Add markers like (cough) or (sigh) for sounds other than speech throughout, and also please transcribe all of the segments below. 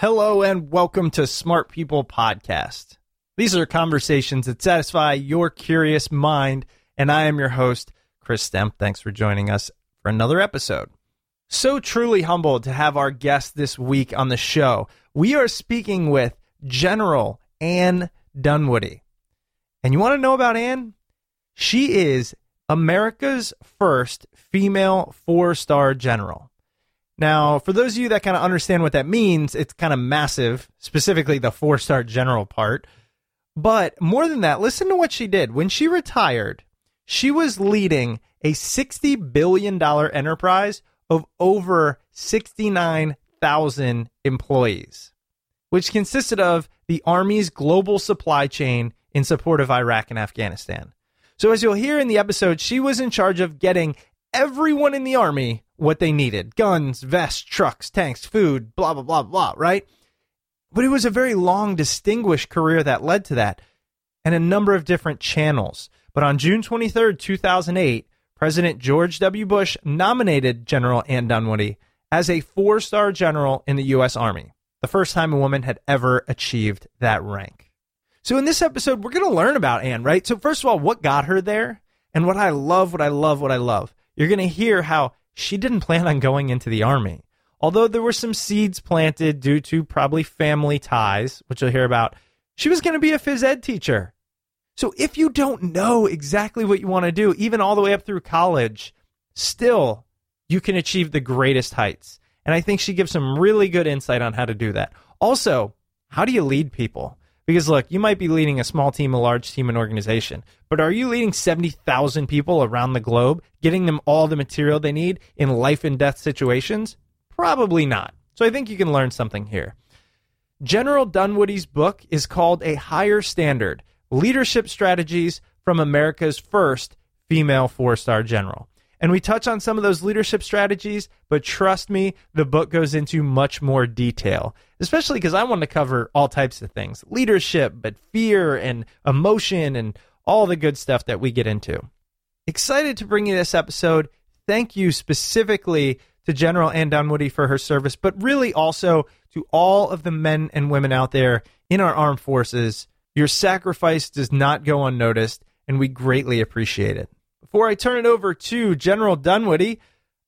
Hello and welcome to Smart People Podcast. These are conversations that satisfy your curious mind, and I am your host, Chris Stemp. Thanks for joining us for another episode. So truly humbled to have our guest this week on the show. We are speaking with General Ann Dunwoody. And you want to know about Ann? She is America's first female four star general. Now, for those of you that kind of understand what that means, it's kind of massive, specifically the four star general part. But more than that, listen to what she did. When she retired, she was leading a $60 billion enterprise of over 69,000 employees, which consisted of the Army's global supply chain in support of Iraq and Afghanistan. So, as you'll hear in the episode, she was in charge of getting everyone in the Army what they needed guns, vests, trucks, tanks, food, blah, blah, blah, blah, right? But it was a very long, distinguished career that led to that and a number of different channels. But on June 23rd, 2008, President George W. Bush nominated General Ann Dunwoody as a four star general in the U.S. Army, the first time a woman had ever achieved that rank. So, in this episode, we're going to learn about Ann, right? So, first of all, what got her there? And what I love, what I love, what I love. You're going to hear how she didn't plan on going into the army. Although there were some seeds planted due to probably family ties, which you'll hear about, she was going to be a phys ed teacher. So if you don't know exactly what you want to do, even all the way up through college, still you can achieve the greatest heights. And I think she gives some really good insight on how to do that. Also, how do you lead people? Because look, you might be leading a small team, a large team, an organization, but are you leading 70,000 people around the globe, getting them all the material they need in life and death situations? Probably not. So I think you can learn something here. General Dunwoody's book is called A Higher Standard Leadership Strategies from America's First Female Four Star General. And we touch on some of those leadership strategies, but trust me, the book goes into much more detail, especially because I want to cover all types of things leadership, but fear and emotion and all the good stuff that we get into. Excited to bring you this episode. Thank you specifically to General Ann Dunwoody for her service, but really also to all of the men and women out there in our armed forces. Your sacrifice does not go unnoticed, and we greatly appreciate it. Before I turn it over to General Dunwoody,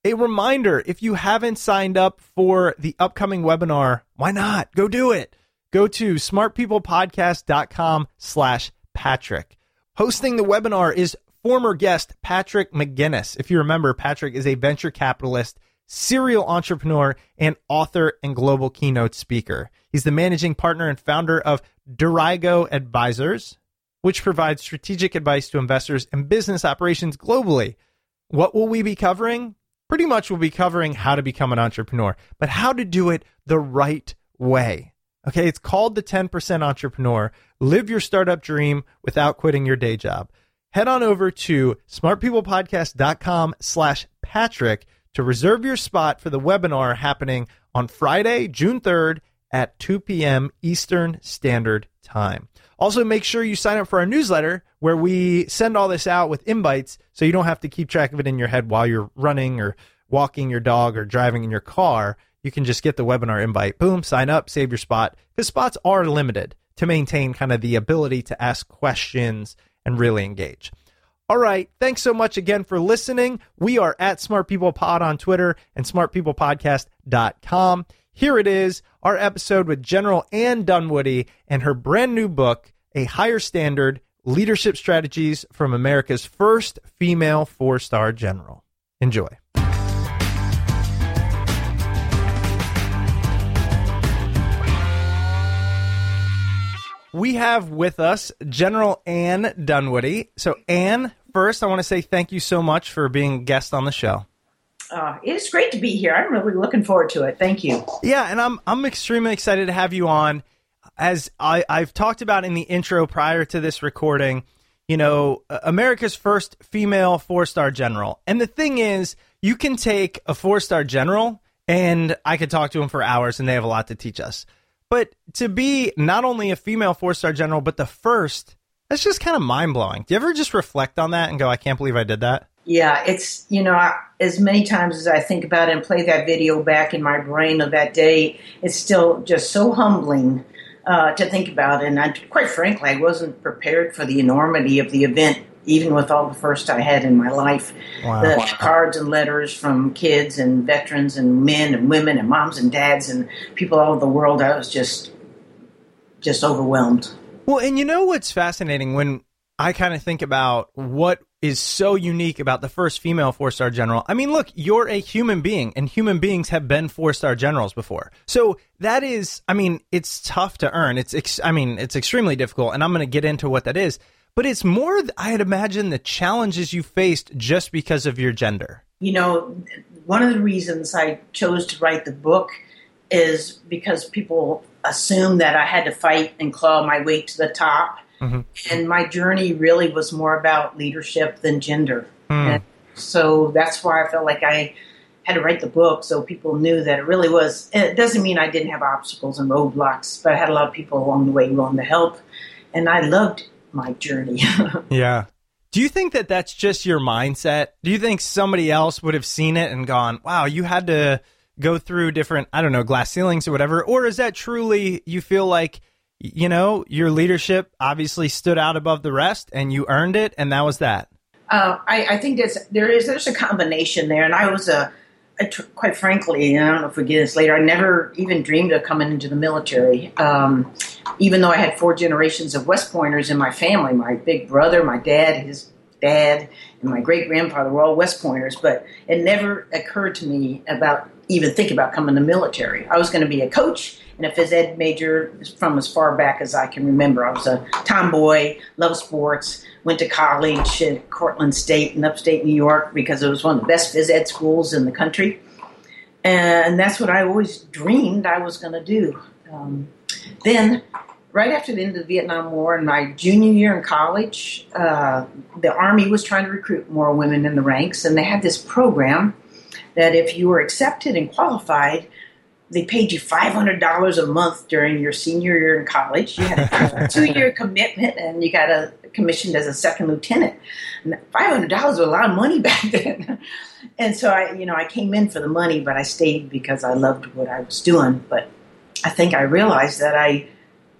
A reminder if you haven't signed up for the upcoming webinar, why not? Go do it. Go to smartpeoplepodcast.com slash Patrick. Hosting the webinar is former guest Patrick McGinnis. If you remember, Patrick is a venture capitalist, serial entrepreneur, and author and global keynote speaker. He's the managing partner and founder of Dorigo Advisors, which provides strategic advice to investors and business operations globally. What will we be covering? Pretty much we'll be covering how to become an entrepreneur, but how to do it the right way. Okay, it's called the 10% entrepreneur. Live your startup dream without quitting your day job. Head on over to smartpeoplepodcast.com slash Patrick to reserve your spot for the webinar happening on Friday, June 3rd at 2 p.m. Eastern Standard Time. Also, make sure you sign up for our newsletter where we send all this out with invites so you don't have to keep track of it in your head while you're running or walking your dog or driving in your car. You can just get the webinar invite. Boom, sign up, save your spot because spots are limited to maintain kind of the ability to ask questions and really engage. All right. Thanks so much again for listening. We are at Smart People Pod on Twitter and smartpeoplepodcast.com. Here it is, our episode with General Ann Dunwoody and her brand new book, A Higher Standard Leadership Strategies from America's First Female Four Star General. Enjoy. We have with us General Ann Dunwoody. So, Ann, first, I want to say thank you so much for being a guest on the show. Uh, it's great to be here. I'm really looking forward to it. Thank you. Yeah, and I'm I'm extremely excited to have you on. As I, I've talked about in the intro prior to this recording, you know, America's first female four star general. And the thing is, you can take a four star general, and I could talk to them for hours, and they have a lot to teach us. But to be not only a female four star general, but the first, that's just kind of mind blowing. Do you ever just reflect on that and go, I can't believe I did that? Yeah, it's, you know, as many times as I think about it and play that video back in my brain of that day, it's still just so humbling uh, to think about. And I, quite frankly, I wasn't prepared for the enormity of the event, even with all the first I had in my life. Wow. The Wow. cards and letters from kids and veterans and men and women and moms and dads and people all over the world. I was just, just overwhelmed. Well, and you know what's fascinating when I kind of think about what is so unique about the first female four star general. I mean, look, you're a human being, and human beings have been four star generals before. So that is, I mean, it's tough to earn. It's, ex- I mean, it's extremely difficult, and I'm going to get into what that is. But it's more, th- I'd imagine, the challenges you faced just because of your gender. You know, one of the reasons I chose to write the book is because people assume that I had to fight and claw my way to the top. Mm-hmm. And my journey really was more about leadership than gender. Hmm. And so that's why I felt like I had to write the book so people knew that it really was. It doesn't mean I didn't have obstacles and roadblocks, but I had a lot of people along the way willing to help. And I loved my journey. (laughs) Yeah. Do you think that that's just your mindset? Do you think somebody else would have seen it and gone, wow, you had to go through different, I don't know, glass ceilings or whatever? Or is that truly you feel like, you know, your leadership obviously stood out above the rest and you earned it and that was that? Uh, I, I think there's there is there's a combination there, and I was a, a tr- quite frankly, I don't know if we get this later. I never even dreamed of coming into the military, um, even though I had four generations of West Pointers in my family. My big brother, my dad, his dad, and my great grandfather were all West Pointers. But it never occurred to me about even think about coming to the military. I was going to be a coach and a phys ed major from as far back as I can remember. I was a tomboy, loved sports, went to college at Cortland State in upstate New York because it was one of the best phys ed schools in the country. And that's what I always dreamed I was going to do. Um, then, right after the end of the Vietnam War, in my junior year in college, uh, the Army was trying to recruit more women in the ranks, and they had this program that if you were accepted and qualified, they paid you five hundred dollars a month during your senior year in college. You had a (laughs) two-year commitment, and you got a commissioned as a second lieutenant. Five hundred dollars was a lot of money (laughs) back then. And so I, you know, I came in for the money, but I stayed because I loved what I was doing. But I think I realized that I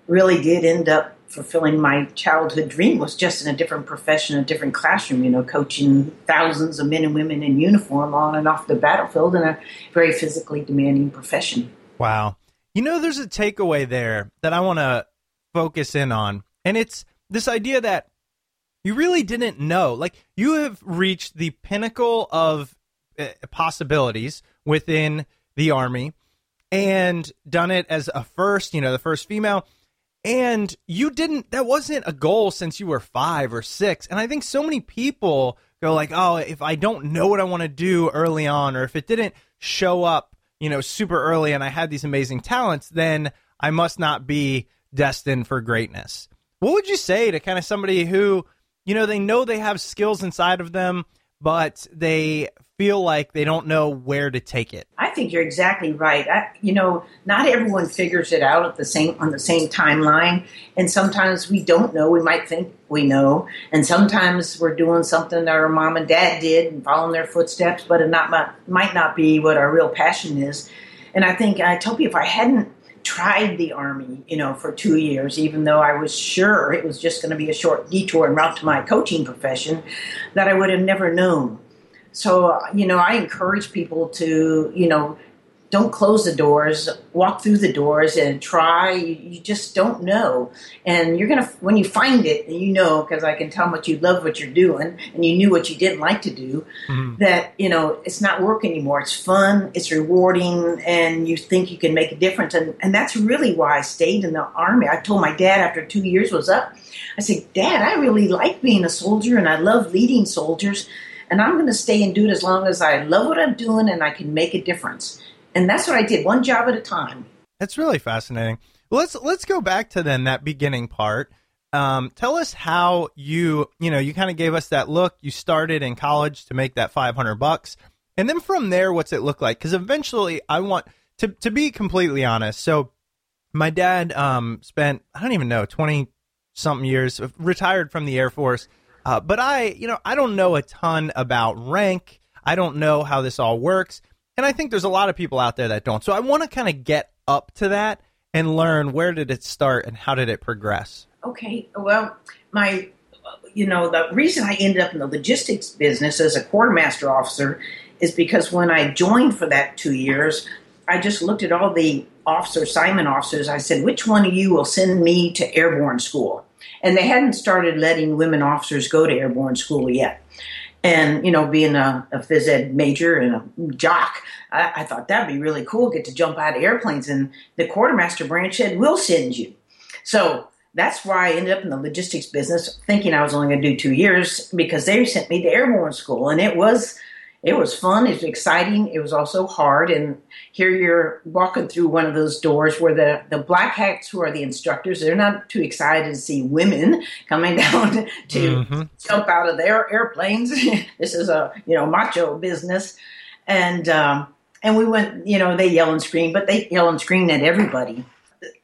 really did end up fulfilling my childhood dream was just in a different profession, a different classroom, you know, coaching thousands of men and women in uniform on and off the battlefield in a very physically demanding profession. Wow. You know, there's a takeaway there that I want to focus in on, and it's this idea that you really didn't know. Like, you have reached the pinnacle of uh, possibilities within the Army and done it as a first, you know, the first female. And you didn't, that wasn't a goal since you were five or six. And I think so many people go, like, oh, if I don't know what I want to do early on, or if it didn't show up, you know, super early and I had these amazing talents, then I must not be destined for greatness. What would you say to kind of somebody who, you know, they know they have skills inside of them, but they feel like they don't know where to take it. I think you're exactly right. I, you know, not everyone figures it out at the same on the same timeline, and sometimes we don't know. We might think we know, and sometimes we're doing something that our mom and dad did and following their footsteps, but it not might not be what our real passion is. And I think I tell people if I hadn't tried the army, you know, for two years, even though I was sure it was just going to be a short detour and route to my coaching profession, that I would have never known so, you know, I encourage people to, you know, don't close the doors, walk through the doors and try. You, just don't know. And you're going to, when you find it, and you know, because I can tell how much you love what you're doing and you knew what you didn't like to do, mm-hmm. that, you know, it's not work anymore. It's fun, it's rewarding, and you think you can make a difference. And, and that's really why I stayed in the Army. I told my dad after two years was up, I said, Dad, I really like being a soldier and I love leading soldiers and I'm going to stay and do it as long as I love what I'm doing and I can make a difference. And that's what I did, one job at a time. That's really fascinating. Let's let's go back to then that beginning part. Um, tell us how you you know you kind of gave us that look. You started in college to make that 500 bucks, and then from there, what's it look like? Because eventually, I want to to be completely honest. So, my dad um, spent I don't even know 20 something years retired from the Air Force uh, but I, you know, I don't know a ton about rank. I don't know how this all works. And I think there's a lot of people out there that don't. So I want to kind of get up to that and learn where did it start and how did it progress? Okay. Well, my, you know, the reason I ended up in the logistics business as a quartermaster officer is because when I joined for that two years, I just looked at all the officer assignment officers. I said, which one of you will send me to airborne school? And they hadn't started letting women officers go to airborne school yet. And you know, being a, a phys ed major and a jock, I, I thought that'd be really cool. Get to jump out of airplanes, and the quartermaster branch said, "We'll send you." So that's why I ended up in the logistics business, thinking I was only going to do two years because they sent me to airborne school, and it was it was fun. It was exciting. It was also hard. And here you're walking through one of those doors where the, the black hats who are the instructors, they're not too excited to see women (laughs) coming (laughs) down to mm-hmm. jump out of their airplanes. (laughs) this is a, you know, macho business. And, um, and we went, you know, they yell and scream, but they yell and scream at everybody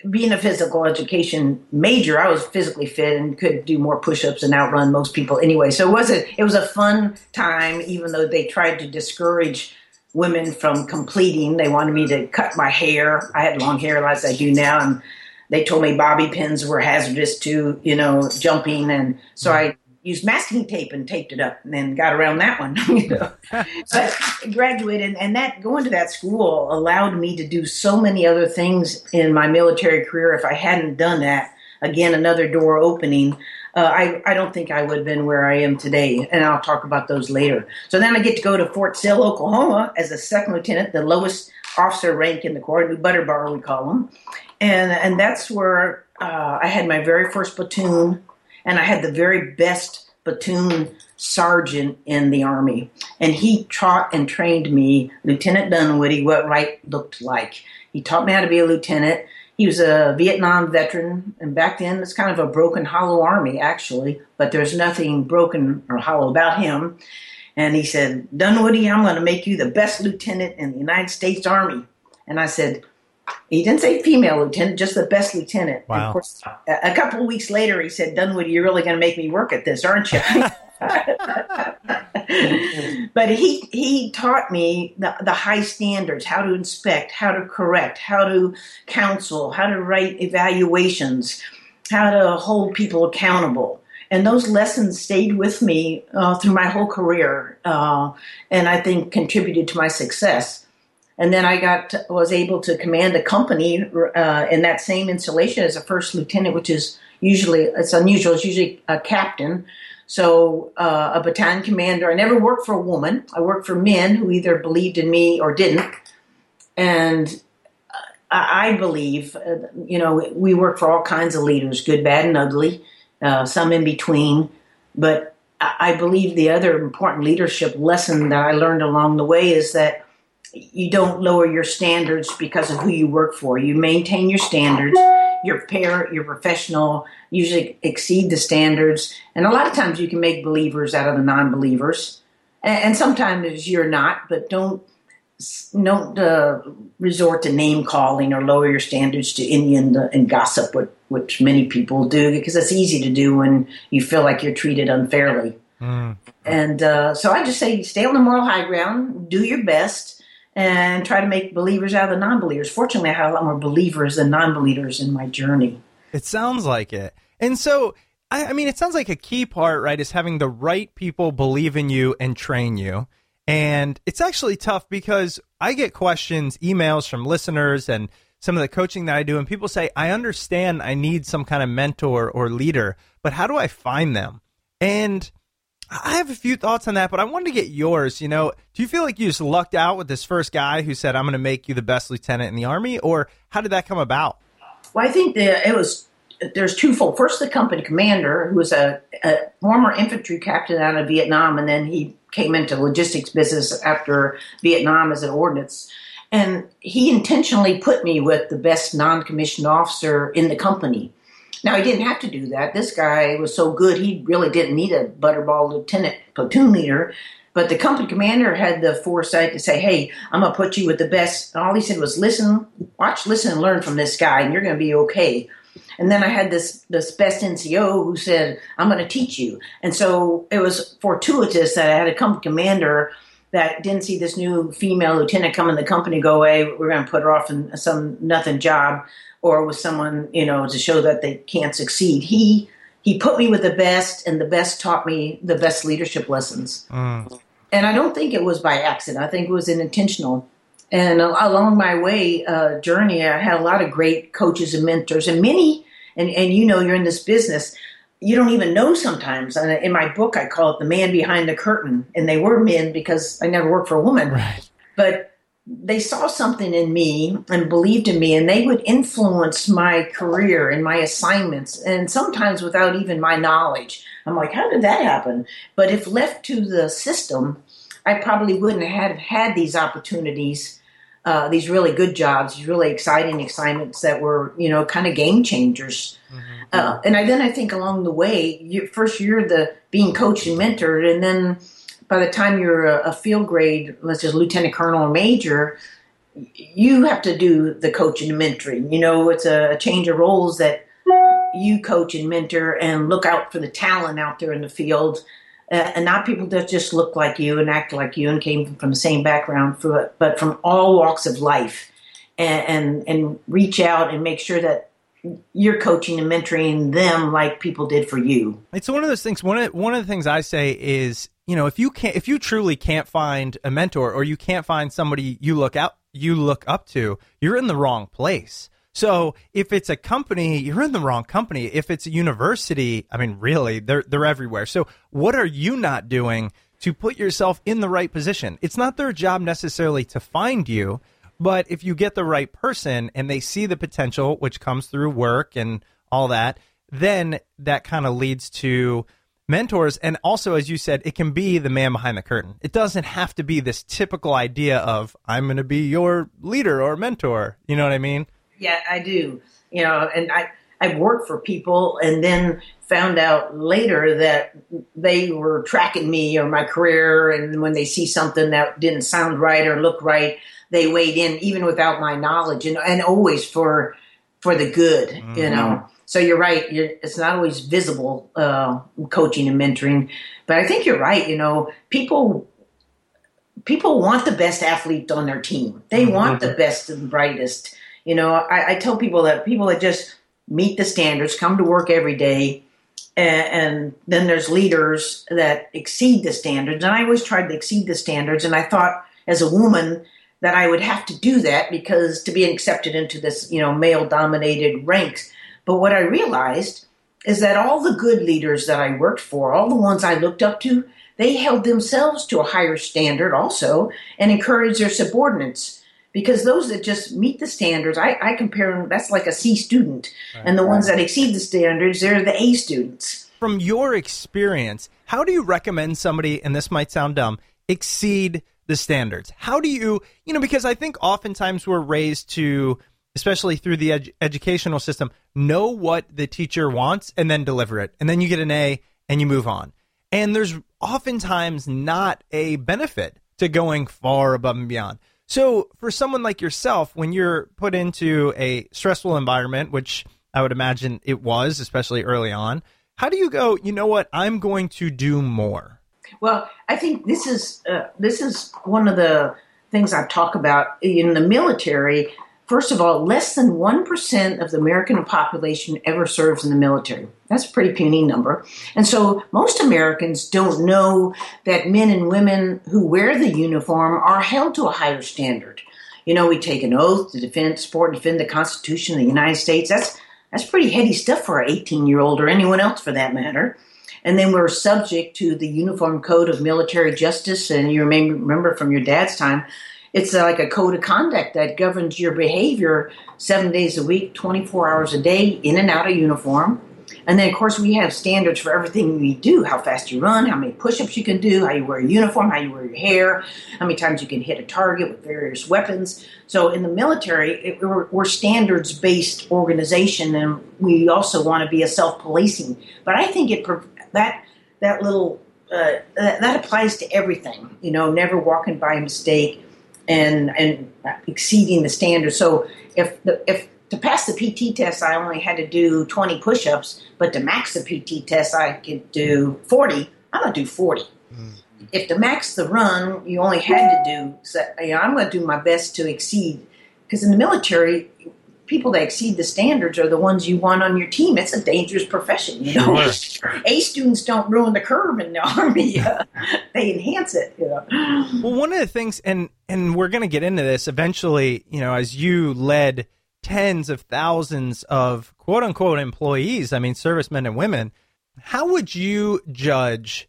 being a physical education major, I was physically fit and could do more push-ups and outrun most people anyway. So it was a it was a fun time, even though they tried to discourage women from completing. They wanted me to cut my hair. I had long hair as I do now, and they told me bobby pins were hazardous to you know jumping, and so mm-hmm. I used masking tape and taped it up and then got around that one. (laughs) you know? (laughs) I graduated, and that going to that school allowed me to do so many other things in my military career. If I hadn't done that, again, another door opening. Uh, I, I don't think I would have been where I am today, and I'll talk about those later. So then I get to go to Fort Sill, Oklahoma, as a second lieutenant, the lowest officer rank in the Corps, New Butter Bar we call them, and and that's where uh, I had my very first platoon and I had the very best platoon sergeant in the army, and he taught and trained me, Lieutenant Dunwoody, what right looked like. He taught me how to be a lieutenant. He was a Vietnam veteran, and back then it's kind of a broken, hollow army, actually, but there's nothing broken or hollow about him. And he said, Dunwoody, I'm going to make you the best lieutenant in the United States Army. And I said, he didn't say female lieutenant, just the best lieutenant. Wow. of course, a couple of weeks later, he said, Dunwoody, you're really going to make me work at this, aren't you? (laughs) (laughs) but he he taught me the, the high standards, how to inspect, how to correct, how to counsel, how to write evaluations. how to hold people accountable. And those lessons stayed with me uh, through my whole career, uh, and I think contributed to my success. And then I got was able to command a company uh, in that same installation as a first lieutenant, which is usually it's unusual. It's usually a captain. So uh, a battalion commander. I never worked for a woman. I worked for men who either believed in me or didn't. And I believe, uh, you know, we work for all kinds of leaders, good, bad, and ugly, uh, some in between. But I believe the other important leadership lesson that I learned along the way is that you don't lower your standards because of who you work for. You maintain your standards. Your pair, your professional usually exceed the standards, and a lot of times you can make believers out of the non-believers, and, and sometimes you're not. But don't don't uh, resort to name calling or lower your standards to Indian and gossip, which, which many people do, because it's easy to do when you feel like you're treated unfairly. Mm. And uh, so I just say stay on the moral high ground, do your best, and try to make believers out of the non believers. Fortunately, I have a lot more believers than non believers in my journey. It sounds like it. And so, I, I mean, it sounds like a key part, right, is having the right people believe in you and train you. And it's actually tough because I get questions, emails from listeners and some of the coaching that I do, and people say, I understand I need some kind of mentor or leader, but how do I find them? And I have a few thoughts on that, but I wanted to get yours. You know, do you feel like you just lucked out with this first guy who said, I'm going to make you the best lieutenant in the Army, or how did that come about? Well, I think that it was there's twofold. First, the company commander, who was a, a, former infantry captain out of Vietnam, and then he came into logistics business after Vietnam as an ordnance. And he intentionally put me with the best non commissioned officer in the company. Now, he didn't have to do that. This guy was so good, he really didn't need a butter bar lieutenant platoon leader. But the company commander had the foresight to say, hey, I'm to put you with the best. And all he said was, listen, watch, listen, and learn from this guy, and you're to be okay. And then I had this this best NCO who said, "I'm to teach you." And so it was fortuitous that I had a company commander that didn't see this new female lieutenant come in the company go away. We're going to put her off in some nothing job or with someone you know to show that they can't succeed. He he put me with the best, and the best taught me the best leadership lessons. Mm. And I don't think it was by accident. I think it was an intentional. And along my way uh, journey, I had a lot of great coaches and mentors, and many and and you know you're in this business you don't even know sometimes. And in my book i call it the man behind the curtain. And they were men because i never worked for a woman. Right. but they saw something in me and believed in me and they would influence my career and my assignments and sometimes without even my knowledge. I'm like how did that happen? But if left to the system i probably wouldn't have had these opportunities uh, these really good jobs, these really exciting assignments that were, you know, kind of game changers. Mm-hmm. Uh, and I, then I think along the way, you, first you're the being coached and mentored, and then by the time you're a, a field grade, let's just lieutenant colonel or major, you have to do the coaching and mentoring. You know, it's a, a change of roles that you coach and mentor and look out for the talent out there in the field uh, and not people that just look like you and act like you and came from the same background, but from all walks of life, and, and, and reach out and make sure that you're coaching and mentoring them like people did for you. It's one of those things. One of one of the things I say is, you know, if you can't, if you truly can't find a mentor or you can't find somebody you look out, you look up to, you're in the wrong place. So if it's a company, you're in the wrong company. If it's a university, I mean, really, they're they're everywhere. So what are you not doing to put yourself in the right position? It's not their job necessarily to find you, but if you get the right person and they see the potential, which comes through work and all that, then that kind of leads to mentors. And also, as you said, it can be the man behind the curtain. It doesn't have to be this typical idea of, I'm going to be your leader or mentor. You know what I mean? Yeah, I do. You know, and I I've worked for people and then found out later that they were tracking me or my career and when they see something that didn't sound right or look right, they weighed in even without my knowledge and and always for for the good, mm-hmm. you know. So you're right. You're, it's not always visible uh, coaching and mentoring, but I think you're right. You know, people people want the best athlete on their team. They mm-hmm. want the best and brightest. You know, I, I tell people that people that just meet the standards, come to work every day, and, and then there's leaders that exceed the standards. And I always tried to exceed the standards, and I thought as a woman that I would have to do that because to be accepted into this, you know, male dominated ranks. But what I realized is that all the good leaders that I worked for, all the ones I looked up to, they held themselves to a higher standard also and encouraged their subordinates. Because those that just meet the standards, I, I compare them, that's like a C student. Right, and the ones that exceed the standards, they're the A students. From your experience, how do you recommend somebody, and this might sound dumb, exceed the standards? How do you, you know, because I think oftentimes we're raised to, especially through the ed- educational system, know what the teacher wants and then deliver it. And then you get an A and you move on. And there's oftentimes not a benefit to going far above and beyond. So, for someone like yourself, when you're put into a stressful environment, which I would imagine it was, especially early on, how do you go, you know what, I'm going to do more? Well, I think this is uh, this is one of the things I talk about in the military. First of all, less than 1% of the American population ever serves in the military. That's a pretty puny number. And so most Americans don't know that men and women who wear the uniform are held to a higher standard. You know, we take an oath to defend, support, and defend the Constitution of the United States. That's that's pretty heady stuff for an 18 year old or anyone else for that matter. And then we're subject to the Uniform Code of Military Justice. And you may remember from your dad's time, it's like a code of conduct that governs your behavior seven days a week, 24 hours a day, in and out of uniform. And then, of course, we have standards for everything we do how fast you run, how many push ups you can do, how you wear a uniform, how you wear your hair, how many times you can hit a target with various weapons. So, in the military, it, we're, we're standards based organization, and we also want to be a self policing. But I think it that that little uh, that, that applies to everything. You know, never walking by mistake and and exceeding the standard. So if the, if to pass the PT test, I only had to do 20 push-ups, but to max the PT test, I could do 40. I'm gonna do 40. Mm. If to max the run, you only had to do. So, you know, I'm gonna do my best to exceed. Because in the military, people that exceed the standards are the ones you want on your team. It's a dangerous profession, you know. Sure. A students don't ruin the curve in the (laughs) army; uh, (laughs) they enhance it. You know? Well, one of the things, and and we're going to get into this eventually. You know, as you led tens of thousands of quote unquote employees, I mean, servicemen and women. How would you judge,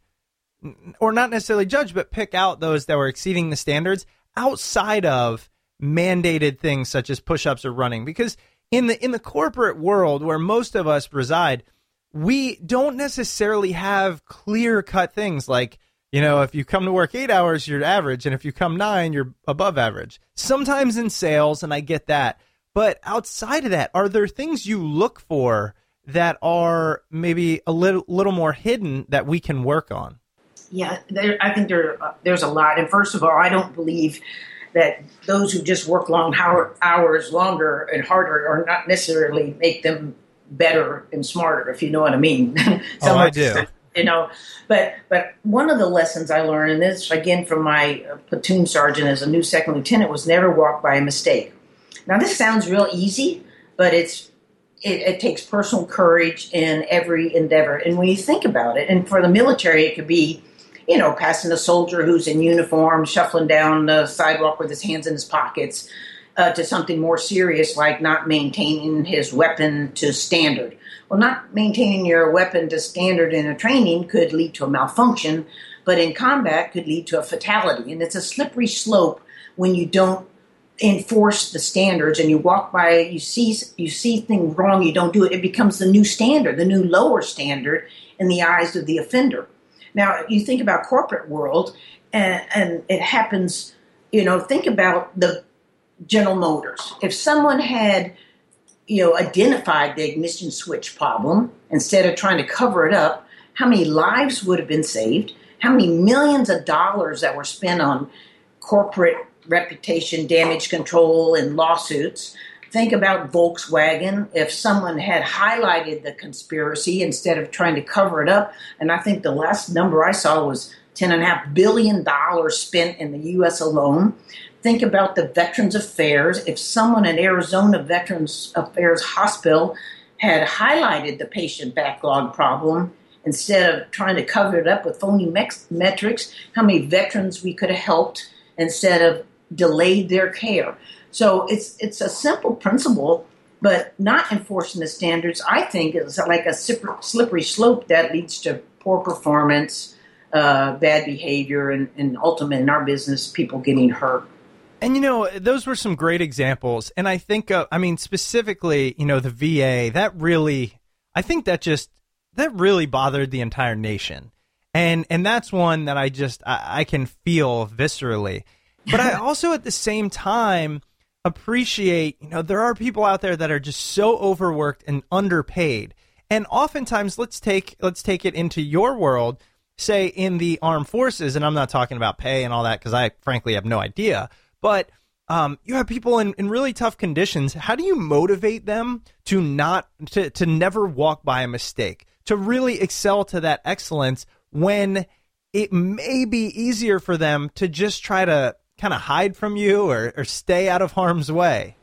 or not necessarily judge, but pick out those that were exceeding the standards outside of mandated things such as push-ups or running. Because in the in the corporate world where most of us reside we don't necessarily have clear cut things like you know if you come to work 8 hours you're average and if you come 9 you're above average. Sometimes in sales and I get that. But outside of that are there things you look for that are maybe a little little more hidden that we can work on? Yeah there, I think there uh, there's a lot. And first of all I don't believe that those who just work long hours longer and harder are not necessarily make them better and smarter, if you know what I mean. (laughs) so oh, I do. You know, but but one of the lessons I learned, and this again from my uh, platoon sergeant as a new second lieutenant, was never walk by a mistake. Now this sounds real easy, but it's it, it, takes personal courage in every endeavor. And when you think about it, and for the military, it could be you know, passing a soldier who's in uniform, shuffling down the sidewalk with his hands in his pockets, uh, to something more serious like not maintaining his weapon to standard. Well, not maintaining your weapon to standard in a training could lead to a malfunction, but in combat could lead to a fatality. And it's a slippery slope when you don't enforce the standards and you walk by you see you see things wrong you don't do it it becomes the new standard the new lower standard in the eyes of the offender now, you think about corporate world, and, and it happens. You know, think about the General Motors. If someone had, you know, identified the ignition switch problem instead of trying to cover it up, how many lives would have been saved? How many millions of dollars that were spent on corporate reputation damage control and lawsuits? Think about Volkswagen. If someone had highlighted the conspiracy instead of trying to cover it up, and I think the last number I saw was $10.5 billion spent in the U.S. alone. Think about the Veterans Affairs. If someone at Arizona Veterans Affairs Hospital had highlighted the patient backlog problem instead of trying to cover it up with phony metrics, how many veterans we could have helped instead of delayed their care. So it's it's a simple principle, but not enforcing the standards, I think, is like a slippery slope that leads to poor performance, uh, bad behavior, and, and ultimately in our business, people getting hurt. And you know, those were some great examples. And I think, uh, I mean, specifically, you know, the VA, that really, I think that just, that really bothered the entire nation. And, and that's one that I just, I, I can feel viscerally. But I (laughs) also at the same time appreciate, you know, there are people out there that are just so overworked and underpaid. And oftentimes, let's take, let's take it into your world, say in the armed forces, and I'm not talking about pay and all that because I frankly have no idea but um, you have people in, in really tough conditions. How do you motivate them to not to, to never walk by a mistake, to really excel to that excellence when it may be easier for them to just try to kind of hide from you or, or stay out of harm's way?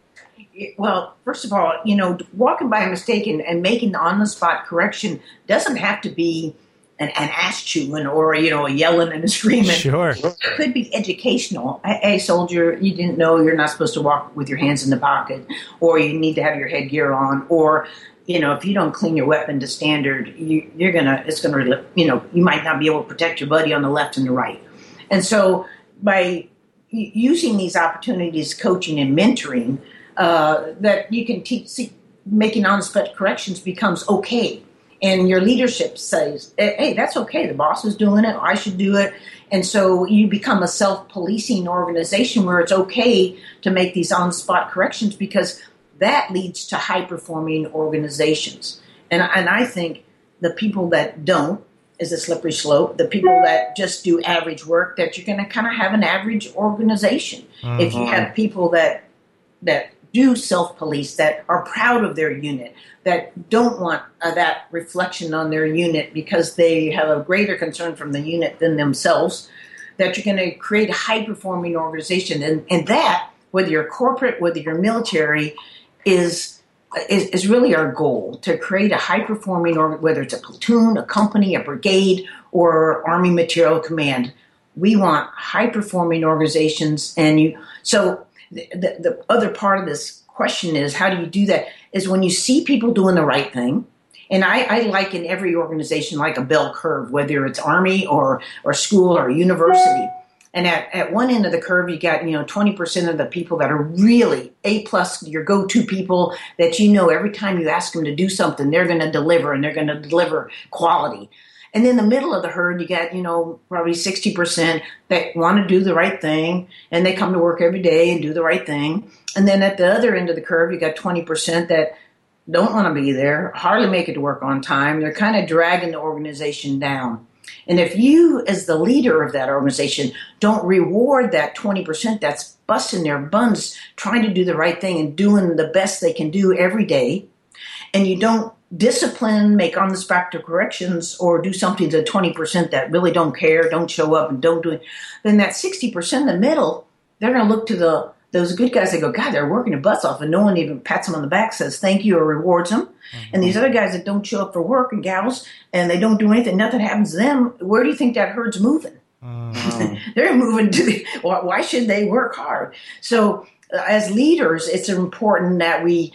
Well, first of all, you know, walking by a mistake and, and making on the spot correction doesn't have to be an, an ass chewing or you know a yelling and a screaming. Sure, it could be educational. Hey, soldier, you didn't know you're not supposed to walk with your hands in the pocket, or you need to have your headgear on, or you know if you don't clean your weapon to standard, you, you're gonna it's gonna you know you might not be able to protect your buddy on the left and the right, and so by using these opportunities, coaching and mentoring, uh, that you can teach making on the spot corrections becomes okay and your leadership says, hey, that's okay. The boss is doing it. I should do it. And so you become a self policing organization where it's okay to make these on the spot corrections because that leads to high performing organizations. And, and I think the people that don't is a slippery slope. The people that just do average work, that you're going to kind of have an average organization. Mm-hmm. If you mm-hmm. have people that that do self police, that are proud of their unit, that don't want uh, that reflection on their unit because they have a greater concern from the unit than themselves, that you're going to create a high performing organization. And, and that, whether you're corporate, whether you're military, is, is, is really our goal to create a high performing, or whether it's a platoon, a company, a brigade, or Army Materiel Command. We want high performing organizations. And you, so the, the, other part of this question is how do you do that is when you see people doing the right thing and I, I like in every organization like a bell curve whether it's army or or school or university and at, at one end of the curve you got you know 20% of the people that are really a plus your go-to people that you know every time you ask them to do something they're going to deliver and they're going to deliver quality and in the middle of the herd, you got, you know, probably 60% that want to do the right thing and they come to work every day and do the right thing. And then at the other end of the curve, you got 20% that don't want to be there, hardly make it to work on time. They're kind of dragging the organization down. And if you, as the leader of that organization, don't reward that 20% that's busting their buns trying to do the right thing and doing the best they can do every day, and you don't discipline, make on the spot corrections, or do something to 20% that really don't care, don't show up, and don't do it, then that 60% in the middle, they're going to look to the those good guys that go, God, they're working their butts off, and no one even pats them on the back, says thank you, or rewards them. Mm-hmm. And these other guys that don't show up for work and gals, and they don't do anything, nothing happens to them. Where do you think that herd's moving? Mm-hmm. (laughs) they're moving to the. Why should they work hard? So, uh, as leaders, it's important that we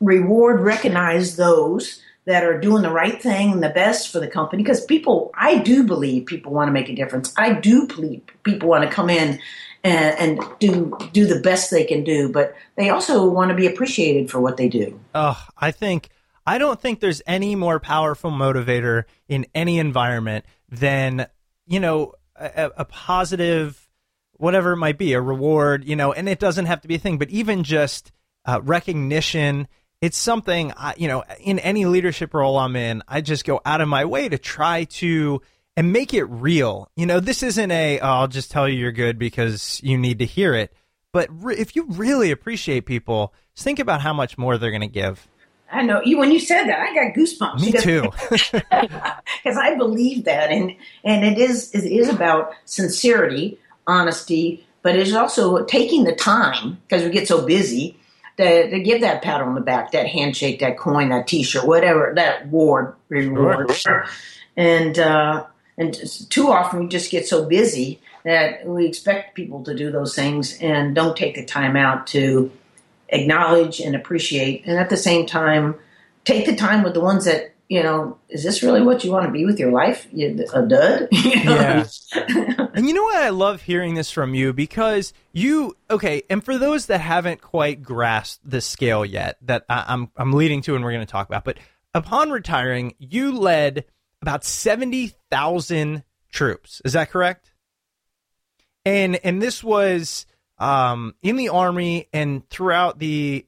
reward, recognize those that are doing the right thing and the best for the company because people i do believe people want to make a difference i do believe people want to come in and, and, do do the best they can do but they also want to be appreciated for what they do oh i think i don't think there's any more powerful motivator in any environment than you know a, a positive whatever it might be a reward you know and it doesn't have to be a thing but even just uh, recognition. It's something, I, you know, in any leadership role I'm in, I just go out of my way to try to and make it real. You know, this isn't a, oh, I'll just tell you you're good because you need to hear it. But re- if you really appreciate people, think about how much more they're going to give. I know you when you said that, I got goosebumps. Me too, (laughs) because I believe that, and and it is it is about sincerity, honesty, but it is also taking the time because we get so busy to, to give that pat on the back, that handshake, that coin, that T-shirt, whatever, that award reward. And uh, and too often we just get so busy that we expect people to do those things and don't take the time out to acknowledge and appreciate, and at the same time take the time with the ones that you know, is this really what you want to be with your life? You, a dud? (laughs) You know? Yeah. (laughs) and you know what? I love hearing this from you because you, okay, and for those that haven't quite grasped the scale yet that I, I'm, I'm leading to and we're going to talk about, but upon retiring, you led about 70,000 troops. Is that correct? And, and this was, um, in the army and throughout the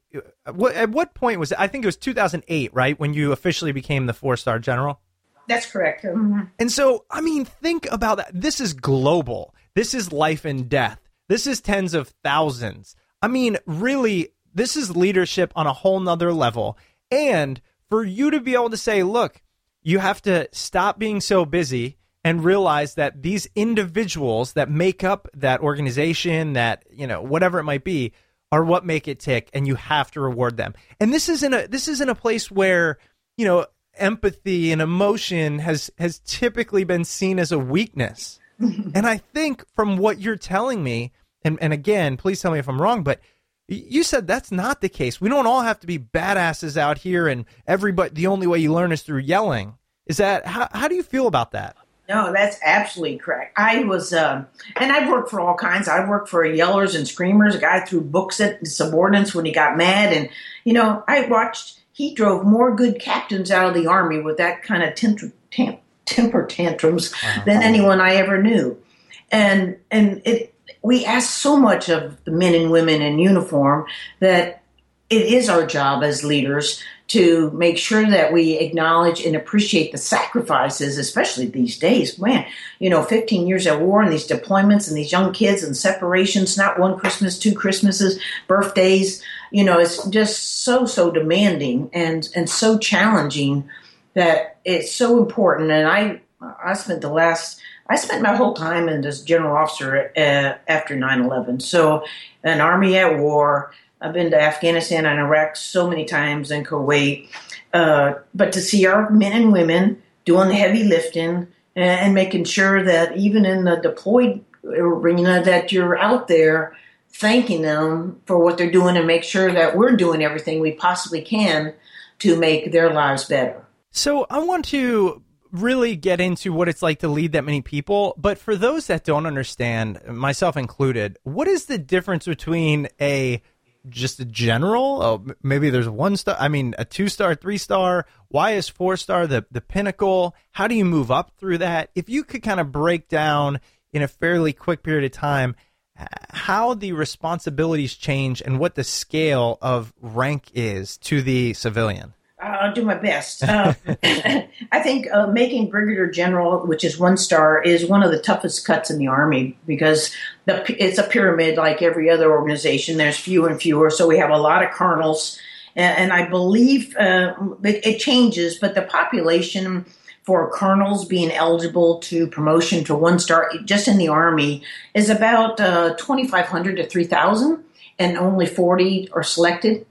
what, at what point was it? I think it was 2008, right, when you officially became the four star general. That's correct. Mm-hmm. And so, I mean, think about that. This is global. This is life and death. This is tens of thousands. I mean, really, this is leadership on a whole nother level. And for you to be able to say, look, you have to stop being so busy and realize that these individuals that make up that organization, that, you know, whatever it might be, are what make it tick and you have to reward them. And this is in a this is in a place where, you know, empathy and emotion has has typically been seen as a weakness. (laughs) and I think from what you're telling me, and, and again, please tell me if I'm wrong, but you said that's not the case. We don't all have to be badasses out here and everybody the only way you learn is through yelling. Is that how how do you feel about that? No, that's absolutely correct. I was, um, and I've worked for all kinds. I've worked for yellers and screamers. A guy threw books at subordinates when he got mad, and you know, I watched. He drove more good captains out of the army with that kind of temper, temper tantrums uh-huh. than anyone I ever knew. And and it, we ask so much of the men and women in uniform that it is our job as leaders to make sure that we acknowledge and appreciate the sacrifices, especially these days. Man, you know, 15 years at war and these deployments and these young kids and separations, not one Christmas, two Christmases, birthdays, you know, it's just so, so demanding and, and so challenging that it's so important. And I, I spent the last, I spent my whole time in as general officer uh, after 9 11. So, an army at war, I've been to Afghanistan and Iraq so many times and Kuwait. Uh, but to see our men and women doing the heavy lifting and, and, making sure that even in the deployed arena that you're out there thanking them for what they're doing and make sure that we're doing everything we possibly can to make their lives better. So I want to really get into what it's like to lead that many people. But for those that don't understand, myself included, what is the difference between a just a general? Oh, maybe there's one star. I mean, a two star, three star. Why is four star the the pinnacle? How do you move up through that? If you could kind of break down in a fairly quick period of time how the responsibilities change and what the scale of rank is to the civilian. I'll do my best. Uh, (laughs) I think uh, making brigadier general, which is one star, is one of the toughest cuts in the army because the, it's a pyramid like every other organization. There's fewer and fewer, so we have a lot of colonels, and, and I believe uh, it, it, changes, but the population for colonels being eligible to promotion to one star just in the army is about uh, 2,500 to 3,000, and only 40 are selected.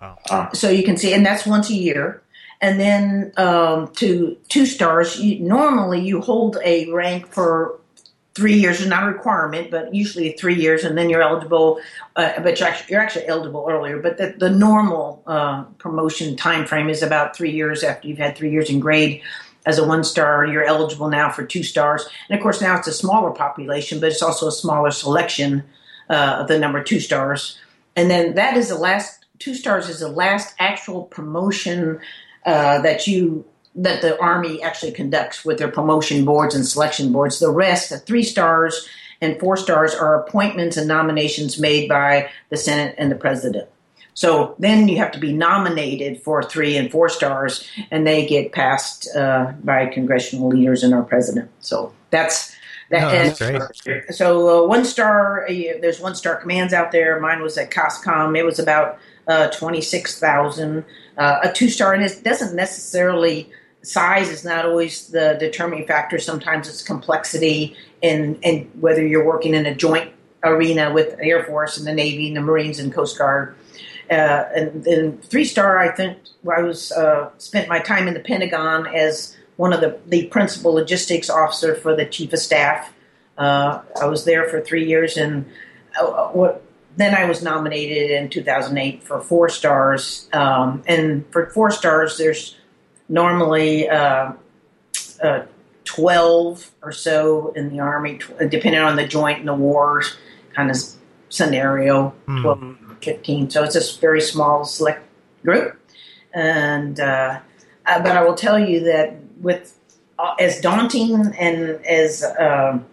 Uh, so you can see, and that's once a year. And then um, to two stars, you, normally you hold a rank for three years. It's not a requirement, but usually three years, and then you're eligible. Uh, but you're actually, you're actually, eligible earlier. But the, the normal uh, promotion time frame is about three years after you've had three years in grade. As a one star, you're eligible now for two stars. And of course, now it's a smaller population, but it's also a smaller selection uh, of the number two stars. And then that is the last two stars is the last actual promotion uh, that you that the army actually conducts with their promotion boards and selection boards. The rest, the three stars and four stars, are appointments and nominations made by the Senate and the president. So then you have to be nominated for three and four stars, and they get passed uh, by congressional leaders and our president. So that's that. No, that's great. So uh, one star, uh, there's one star commands out there. Mine was at COSCOM. It was about uh, 26,000. Uh, a two star, and it doesn't necessarily, size is not always the determining factor. Sometimes it's complexity and, and whether you're working in a joint arena with the Air Force and the Navy and the Marines and Coast Guard. Uh, and then three star, I think I was uh, spent my time in the Pentagon as one of the, the principal logistics officer for the chief of staff. Uh, I was there for three years, and uh, what, then I was nominated in 2008 for four stars. Um, and for four stars, there's normally uh, uh, 12 or so in the Army, depending on the joint and the wars kind of scenario, mm. 12, 15. So it's a very small, select group. And, uh, uh, but I will tell you that with uh, as daunting and as um,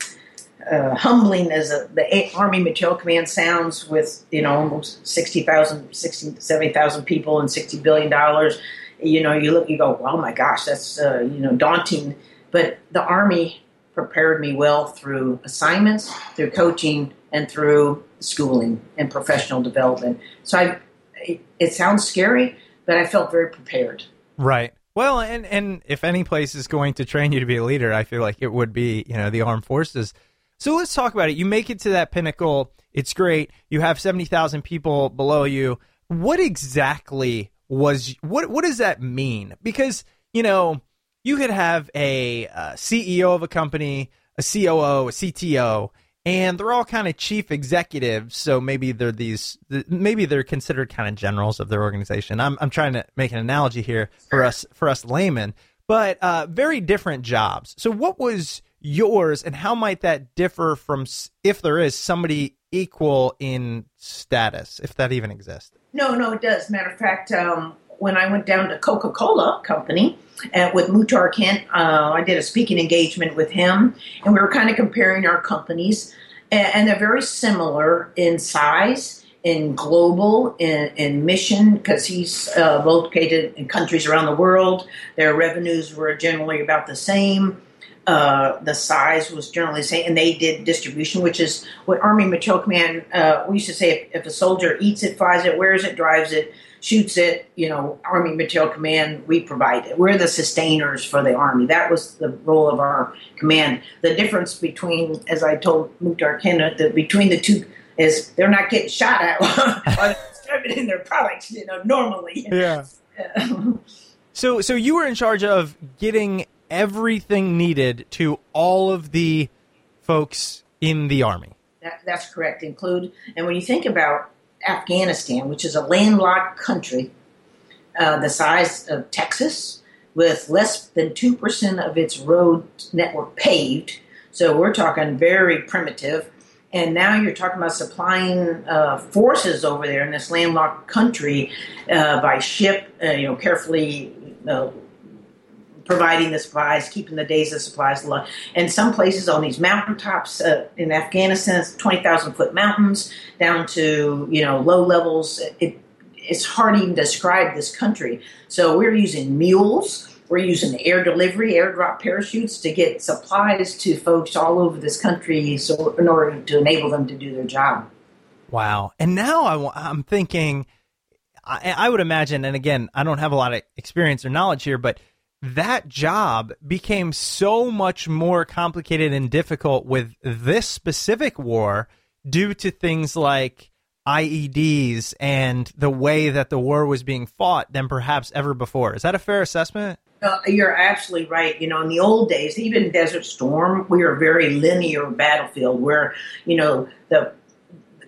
uh, humbling as a, the Army Materiel Command sounds, with you know almost 60,000, 60, 70,000 people and sixty billion dollars, you know, you look, you go, oh my gosh, that's uh, you know daunting. But the Army prepared me well through assignments, through coaching, and through schooling and professional development. So I, it, it sounds scary, but I felt very prepared. Right. Well, and and if any place is going to train you to be a leader, I feel like it would be you know the armed forces. So let's talk about it. You make it to that pinnacle. It's great. You have seventy thousand people below you. What exactly was what? What does that mean? Because you know you could have a, a CEO of a company, a COO, a CTO, and they're all kind of chief executives. So maybe they're these, maybe they're considered kind of generals of their organization. I'm I'm trying to make an analogy here for us for us laymen, but uh, very different jobs. So what was yours, and how might that differ from if there is somebody equal in status, if that even exists? No, no, it does. Matter of fact, um, when I went down to Coca Cola Company uh, with Muhtar Kent, uh, I did a speaking engagement with him, and we were kind of comparing our companies, and, and they're very similar in size. In global, in, in mission, because he's uh, located in countries around the world, their revenues were generally about the same. Uh, the size was generally the same, and they did distribution, which is what Army Materiel Command. Uh, we used to say if, if, a soldier eats it, flies it, wears it, drives it, shoots it, you know, Army Materiel Command, we provide it. We're the sustainers for the Army. That was the role of our command. The difference between, as I told Muhtar Kenneth, that between the two is they're not getting shot at (laughs) while distributing their products, you know, normally. Yeah. (laughs) so, so you were in charge of getting everything needed to all of the folks in the army. That, that's correct. Include, and when you think about Afghanistan, which is a landlocked country uh, the size of Texas, with less than 2% of its road network paved. So we're talking very primitive. And now you're talking about supplying uh, forces over there in this landlocked country uh, by ship, uh, you know, carefully uh, providing the supplies, keeping the days of supplies low. And some places on these mountaintops uh, in Afghanistan, 20,000 foot mountains down to, you know, low levels. It, it's hard to even describe this country. So we're using mules. We're using air delivery, airdrop parachutes to get supplies to folks all over this country so in order to enable them to do their job. Wow. And now I, am thinking, I, I would imagine, and again, I don't have a lot of experience or knowledge here, but – that job became so much more complicated and difficult with this specific war due to things like IEDs and the way that the war was being fought than perhaps ever before. Is that a fair assessment? Uh, you're absolutely right. You know, in the old days, even Desert Storm, we were a very linear battlefield where, you know, the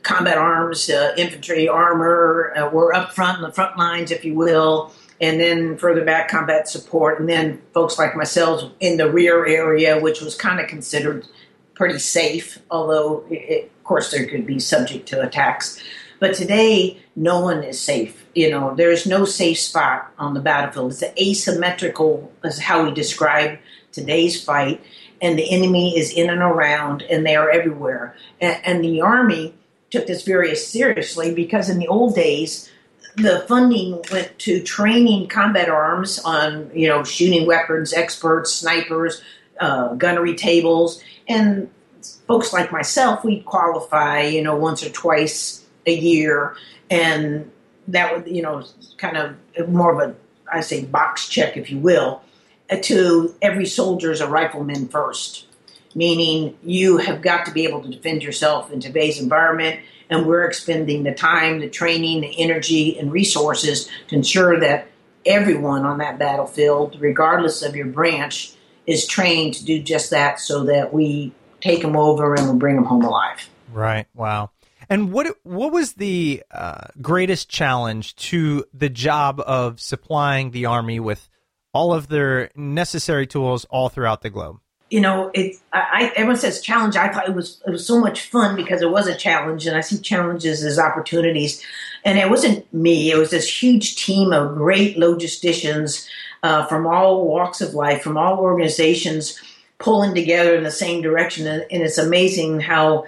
combat arms, uh, infantry, armor uh, were up front in the front lines, if you will and then further back combat support, and then folks like myself in the rear area, which was kind of considered pretty safe, although it, of course there could be subject to attacks. But today, no one is safe. You know, there is no safe spot on the battlefield. It's asymmetrical, is how we describe today's fight, and the enemy is in and around, and they are everywhere. and, and the army took this very seriously because in the old days the funding went to training combat arms on you know shooting weapons experts snipers uh, gunnery tables. And folks like myself we'd qualify you know once or twice a year. And that would you know kind of more of a i say box check if you will to every soldier as a rifleman first meaning you have got to be able to defend yourself in today's environment. And we're expending the time, the training, the energy, and resources to ensure that everyone on that battlefield, regardless of your branch, is trained to do just that so that we take them over and we bring them home alive. Right. Wow. And what what was the uh, greatest challenge to the job of supplying the army with all of their necessary tools all throughout the globe? You know, it. I, everyone says challenge. I thought it was it was so much fun because it was a challenge, and I see challenges as opportunities. And it wasn't me; it was this huge team of great logisticians uh, from all walks of life, from all organizations, pulling together in the same direction. And, and it's amazing how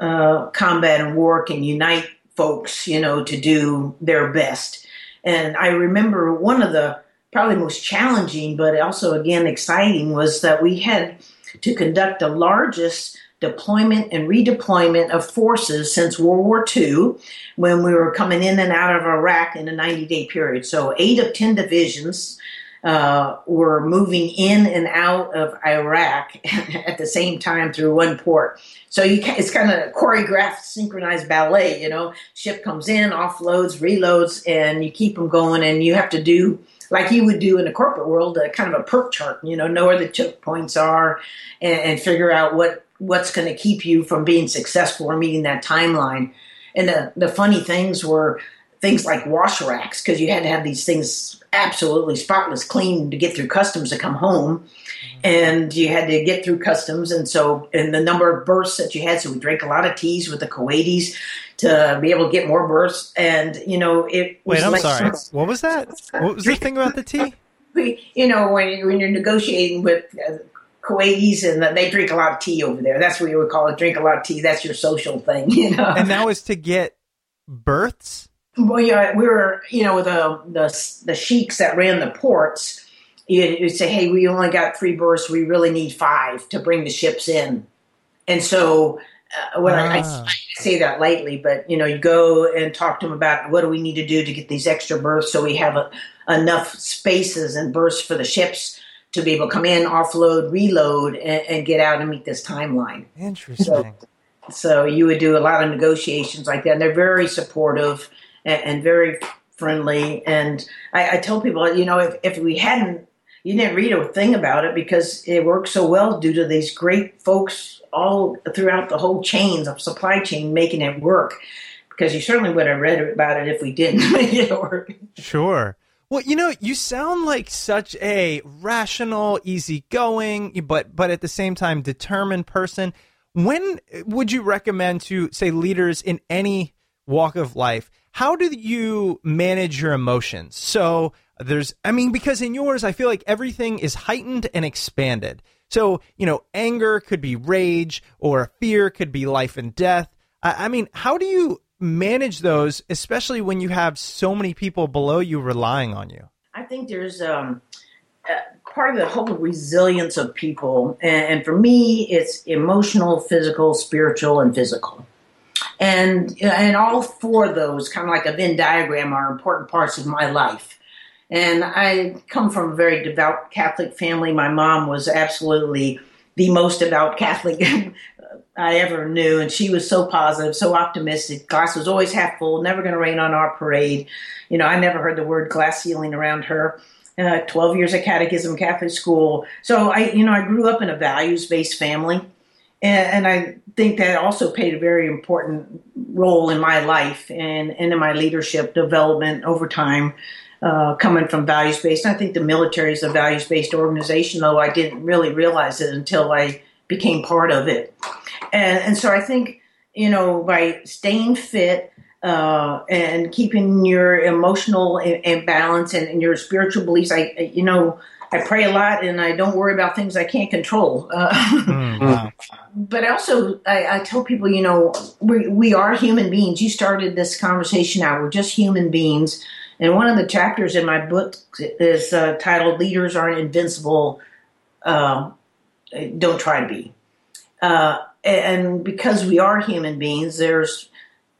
uh, combat and war can unite folks, you know, to do their best. And I remember one of the probably most challenging, but also again exciting, was that we had to conduct the largest deployment and redeployment of forces since World War II when we were coming in and out of Iraq in a 90 day period. So, eight of 10 divisions uh, were moving in and out of Iraq (laughs) at the same time through one port. So you it's kind of choreographed, synchronized ballet. You know, ship comes in, offloads, reloads, and you keep them going. And you have to do like you would do in the corporate world, a kind of a PERT chart. You know, know where the choke points are, and, and figure out what what's going to keep you from being successful or meeting that timeline. And the the funny things were things like wash racks because you had to have these things absolutely spotless clean to get through customs to come home and you had to get through customs and so and the number of berths that you had so we drank a lot of teas with the kuwaitis to be able to get more berths and you know it was. wait i'm like, sorry (laughs) what was that what was the thing about the tea (laughs) you know when, when you're negotiating with uh, Kuwaitis and they drink a lot of tea over there. That's what you would call it. Drink a lot of tea. That's your social thing, (laughs) you know. And that was to get berths. Well, yeah, we were, you know, the the the sheiks that ran the ports. You'd, you'd say, "Hey, we only got three berths. We really need five to bring the ships in." And so, uh, when ah. I. I, say that lightly, but you know, you go and talk to them about what do we need to do to get these extra berths so we have a, enough spaces and berths for the ships to be able to come in, offload, reload, and, and get out and meet this timeline. Interesting. So, so you would do a lot of negotiations like that. And they're very supportive and, and very friendly. And I, I tell people, you know, if, if we hadn't, you didn't read a thing about it because it works so well due to these great folks all throughout the whole chains of supply chain making it work. Because you certainly would have read about it if we didn't (laughs) make it work. Sure. Well, you know, you sound like such a rational, easygoing, but but at the same time determined person. When would you recommend to say leaders in any walk of life how do you manage your emotions? So there's, I mean, because in yours, I feel like everything is heightened and expanded. So, you know, anger could be rage or fear could be life and death. I, I mean, how do you manage those, especially when you have so many people below you relying on you? I think there's um, uh, part of the whole resilience of people. And, and for me, it's emotional, physical, spiritual, and physical. And and all four of those, kind of like a Venn diagram, are important parts of my life. And I come from a very devout Catholic family. My mom was absolutely the most devout Catholic (laughs) I ever knew, and she was so positive, so optimistic. Glass was always half full, never going to rain on our parade. You know, I never heard the word glass ceiling around her. Uh, 12 years of catechism, Catholic school. So I, you know, I grew up in a values based family. And, and, I think that also played a very important role in my life and, and in my leadership development over time, uh, coming from values based. I think the military is a values based organization, though I didn't really realize it until I became part of it. And, and so I think, you know, by staying fit, uh, and keeping your emotional in, in balance and, and, your spiritual beliefs. I, you know, I pray a lot and I don't worry about things I can't control. Uh, mm, (laughs) But also, I, I, tell people, you know, we, we are human beings. You started this conversation out. We're just human beings. And one of the chapters in my book is uh, titled Leaders Aren't Invincible, uh, Don't Try to Be. Uh, and because we are human beings, there's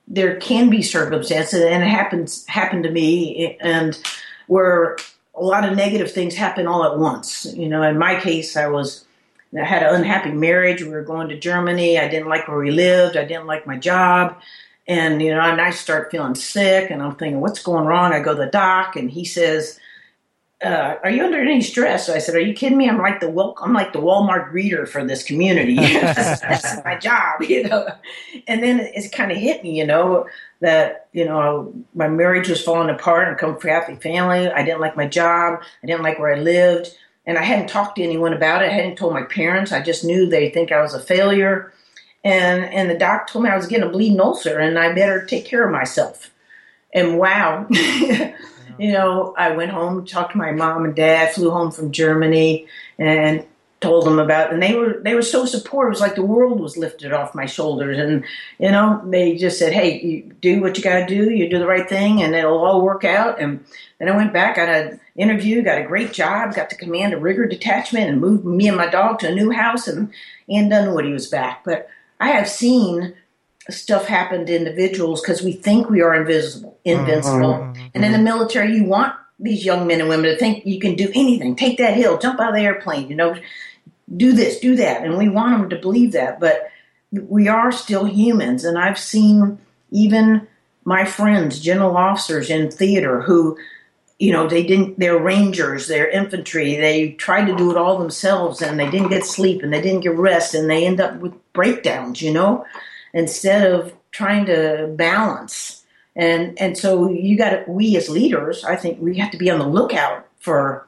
there can be circumstances, and it happens happened to me, and where a lot of negative things happen all at once. You know, in my case, I was I had an unhappy marriage. We were going to Germany. I didn't like where we lived. I didn't like my job. And, you know, and I start feeling sick and I'm thinking, what's going wrong? I go to the doc and he says, uh, are you under any stress? So I said, are you kidding me? I'm like the I'm like the Walmart greeter for this community. that's, (laughs) that's my (laughs) job, (laughs) you know. And then it, it kind of hit me, you know, that you know my marriage was falling apart. I come from a happy family. I didn't like my job. I didn't like where I lived, and I hadn't talked to anyone about it. I hadn't told my parents. I just knew they think I was a failure. And and the doc told me I was getting a bleeding ulcer, and I better take care of myself. And wow. (laughs) you know, I went home, talked to my mom and dad, flew home from Germany, and told them about. It. And they were they were so supportive. It was like the world was lifted off my shoulders. And you know, they just said, "Hey, you do what you got to do. You do the right thing, and it'll all work out." And then I went back, got an interview, got a great job, got to command a rigger detachment, and moved me and my dog to a new house. And Ann Dunwoody was back, but I have seen stuff happen to individuals because we think we are invisible, invincible. Mm-hmm. And in the military, you want these young men and women to think you can do anything. Take that hill, jump out of the airplane, you know, do this, do that. And we want them to believe that. But we are still humans. And I've seen even my friends, general officers in theater who, you know, they didn't, they're rangers, they're infantry, they tried to do it all themselves and they didn't get sleep and they didn't get rest and they end up with breakdowns, you know? instead of trying to balance. And and so you got to, we as leaders, I think we have to be on the lookout for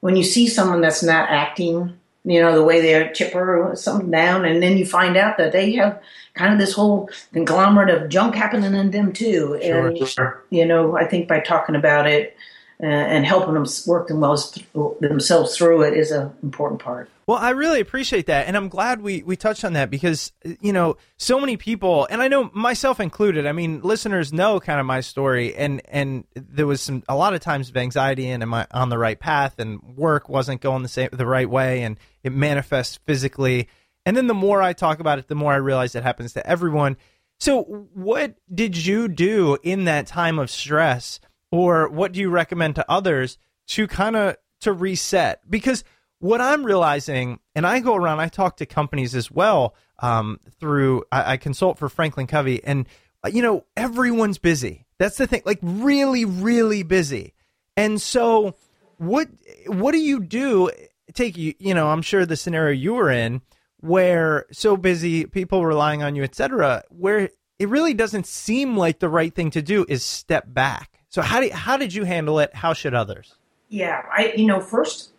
when you see someone that's not acting, you know, the way they're chipper or something down, and then you find out that they have kind of this whole conglomerate of junk happening in them too. Sure, and sure. you know, I think by talking about it Uh, and helping them work themselves through it is an important part. Well, I really appreciate that, and I'm glad we we touched on that because you know so many people, and I know myself included. I mean, listeners know kind of my story, and and there was some a lot of times of anxiety, and am I on the right path, and work wasn't going the same the right way, and it manifests physically. And then the more I talk about it, the more I realize it happens to everyone. So, what did you do in that time of stress, or what do you recommend to others to kind of to reset? Because what I'm realizing, and I go around, I talk to companies as well um, through, I, I, consult for Franklin Covey, and, uh, you know, everyone's busy. That's the thing, like really, really busy. And so, what what do you do? Take you, you know, I'm sure the scenario you were in, where so busy, people relying on you, etc., where it really doesn't seem like the right thing to do is step back. So how do how did you handle it? How should others? Yeah, I you know first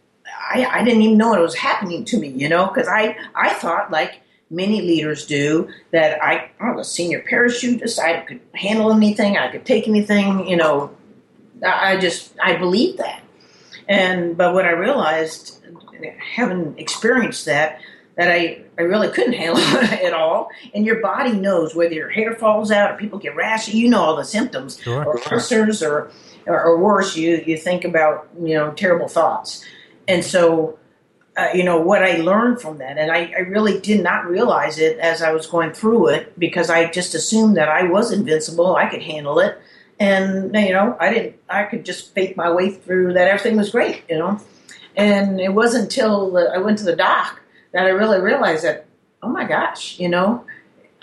I, I didn't even know it was happening to me, you know, because I, I thought, like many leaders do, that I, I was a senior parachutist, I could handle anything, I could take anything, you know. I just, I believed that. And, but what I realized, having experienced that, that I, I really couldn't handle (laughs) at all. And your body knows whether your hair falls out or people get rashy, you know all the symptoms, sure. or ulcers or, or, or worse, you, you think about, you know, terrible thoughts. And so, uh, you know, what I learned from that, and I, I, really did not realize it as I was going through it because I just assumed that I was invincible, I could handle it. And, you know, I didn't, I could just fake my way through that everything was great, you know. And it wasn't until I went to the doc that I really realized that, oh my gosh, you know,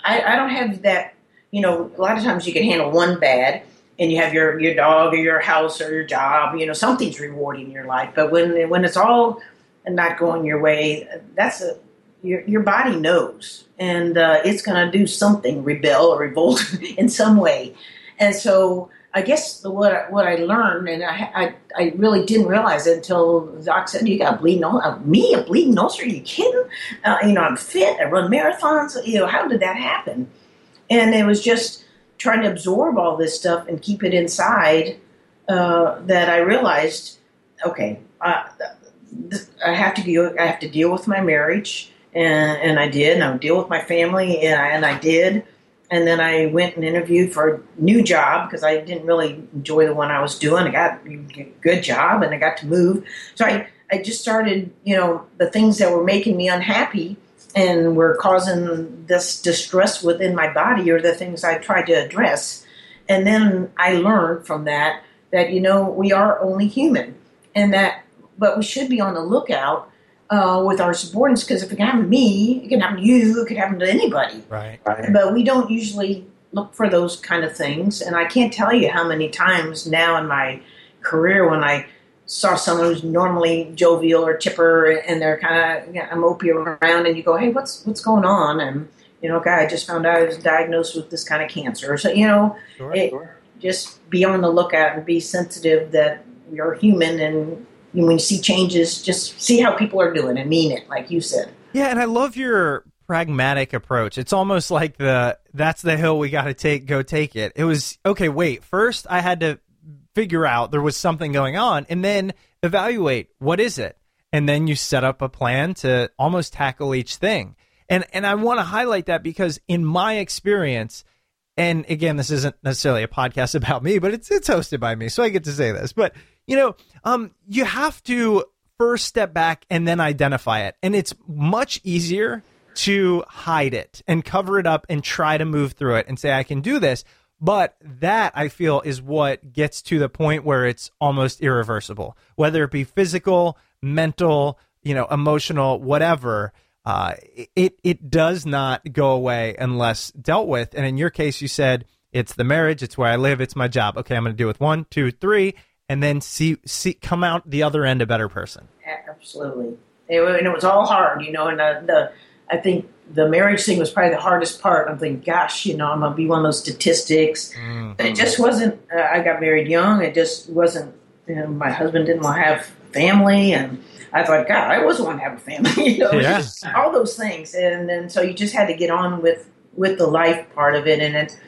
I, I don't have that, you know, a lot of times you can handle one bad and you have your your dog or your house or your job, you know, something's rewarding in your life. But when when it's all not going your way, that's a your your body knows, and uh, it's going to do something, rebel or revolt (laughs) in some way. And so, I guess the, what I, what I learned, and I, I, I really didn't realize it until Doc said, "You got a bleeding ulcer." Uh, me, a bleeding ulcer? Are you kidding? Uh, you know, I'm fit. I run marathons. You know, how did that happen? And it was just trying to absorb all this stuff and keep it inside uh, that I realized, okay, I, I have to deal. I have to deal with my marriage, and, and I did. And I would deal with my family, and I, and I did. And then I went and interviewed for a new job because I didn't really enjoy the one I was doing. I got a good job, and I got to move. So I, I just started, you know, the things that were making me unhappy and were causing this distress within my body are the things I tried to address. And then I learned from that that, you know, we are only human and that, but we should be on the lookout uh, with our subordinates because if it can happen to me, it can happen to you, it could happen to anybody. Right. right. But we don't usually look for those kind of things. And I can't tell you how many times now in my career when I saw someone who's normally jovial or chipper and they're kind of you know, mopey around and you go, hey, what's what's going on? And, you know, guy, I just found out I was diagnosed with this kind of cancer. So, you know, Sure. it, just be on the lookout and be sensitive that you're human and when you see changes, just see how people are doing and mean it, like you said. Yeah, and I love your pragmatic approach. It's almost like the that's the hill we got to take, go take it. It was okay, wait. First, I had to figure out there was something going on and then evaluate what is it? And then you set up a plan to almost tackle each thing. And and I want to highlight that because in my experience, and again, this isn't necessarily a podcast (laughs) about me, but it's it's hosted by me, so I get to say this. But you know, um, you have to first step back and then identify it, and it's much easier to hide it and cover it up and try to move through it and say I can do this. But that I feel is what gets to the point where it's almost irreversible, whether it be physical, mental, you know, emotional, whatever uh, it it does not go away unless dealt with. And in your case, you said it's the marriage, it's where I live, it's my job. Okay, I'm going to it with one, two, three, and then see see come out the other end a better person. Absolutely. It, and it was all hard, you know, and the, the I think the marriage thing was probably the hardest part. I'm thinking, gosh, you know, I'm to be one of those statistics. It just wasn't, uh, I got married young. It just wasn't, you know, my husband didn't want to have family. And I thought, God, I was want to have a family, (laughs) you know, Yeah. all those things. And then so you just had to get on with, with the life part of it. And it,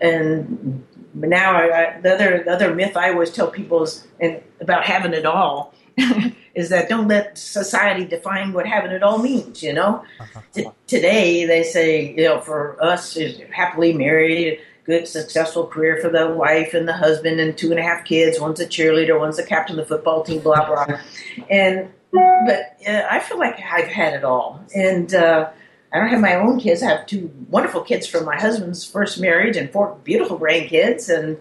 and but now I, I, the other the other myth I always tell people is and about having it all (laughs) is that don't let society define what having it all means. You know, T- today they say you know for us is happily married, good successful career for the wife and the husband and two and a half kids. One's a cheerleader, one's a captain of the football team. Blah blah. And but uh, I feel like I've had it all and. uh I don't have my own kids. I have two wonderful kids from my husband's first marriage and four beautiful grandkids. And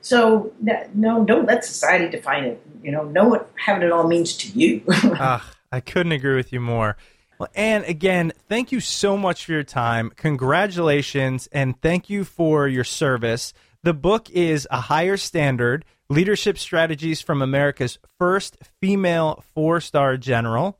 so, that, no, don't let society define it. You know, know what having it all means to you. (laughs) Ah, I couldn't agree with you more. Well, and again, thank you so much for your time. Congratulations, and thank you for your service. The book is A Higher Standard Leadership Strategies from America's First Female Four Star General.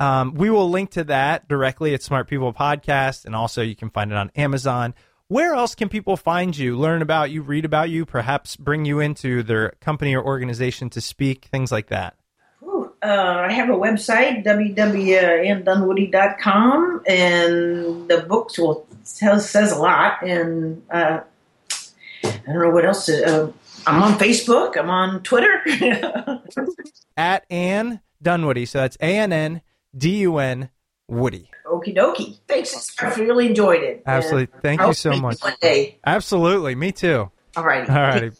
Um, we will link to that directly at Smart People Podcast, and also you can find it on Amazon. Where else can people find you, learn about you, read about you, perhaps bring you into their company or organization to speak, things like that? Ooh, uh, I have a website, www.ndunwoody.com, and the books will tell, says a lot. And uh, I don't know what else. Uh, I'm on Facebook. I'm on Twitter. (laughs) At Ann Dunwoody. So that's A N N D U N Woody. Okie dokie. Thanks. I really enjoyed it. Absolutely. And Thank you so much. One day. Absolutely. Me too. All right. All righty.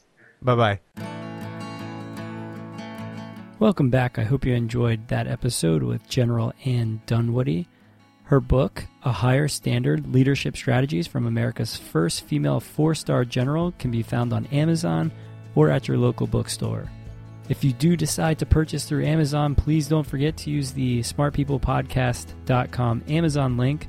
bye bye. Welcome back. I hope you enjoyed that episode with General Ann Dunwoody. Her book, A Higher Standard Leadership Strategies from America's First Female Four Star General, can be found on Amazon or at your local bookstore. If you do decide to purchase through Amazon, please don't forget to use the smartpeoplepodcast.com Amazon link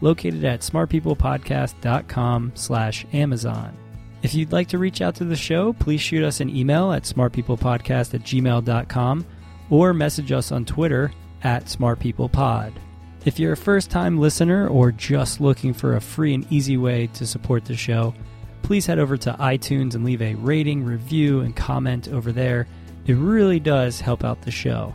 located at smartpeoplepodcast.com slash Amazon. If you'd like to reach out to the show, please shoot us an email at smartpeoplepodcast at gmail.com or message us on Twitter at smartpeoplepod. If you're a first time listener or just looking for a free and easy way to support the show, please head over to iTunes and leave a rating, review, and comment over there. It really does help out the show.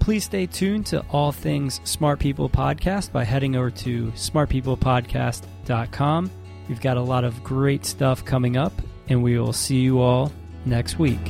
Please stay tuned to all things Smart People Podcast by heading over to smartpeoplepodcast.com. We've got a lot of great stuff coming up, and we will see you all next week.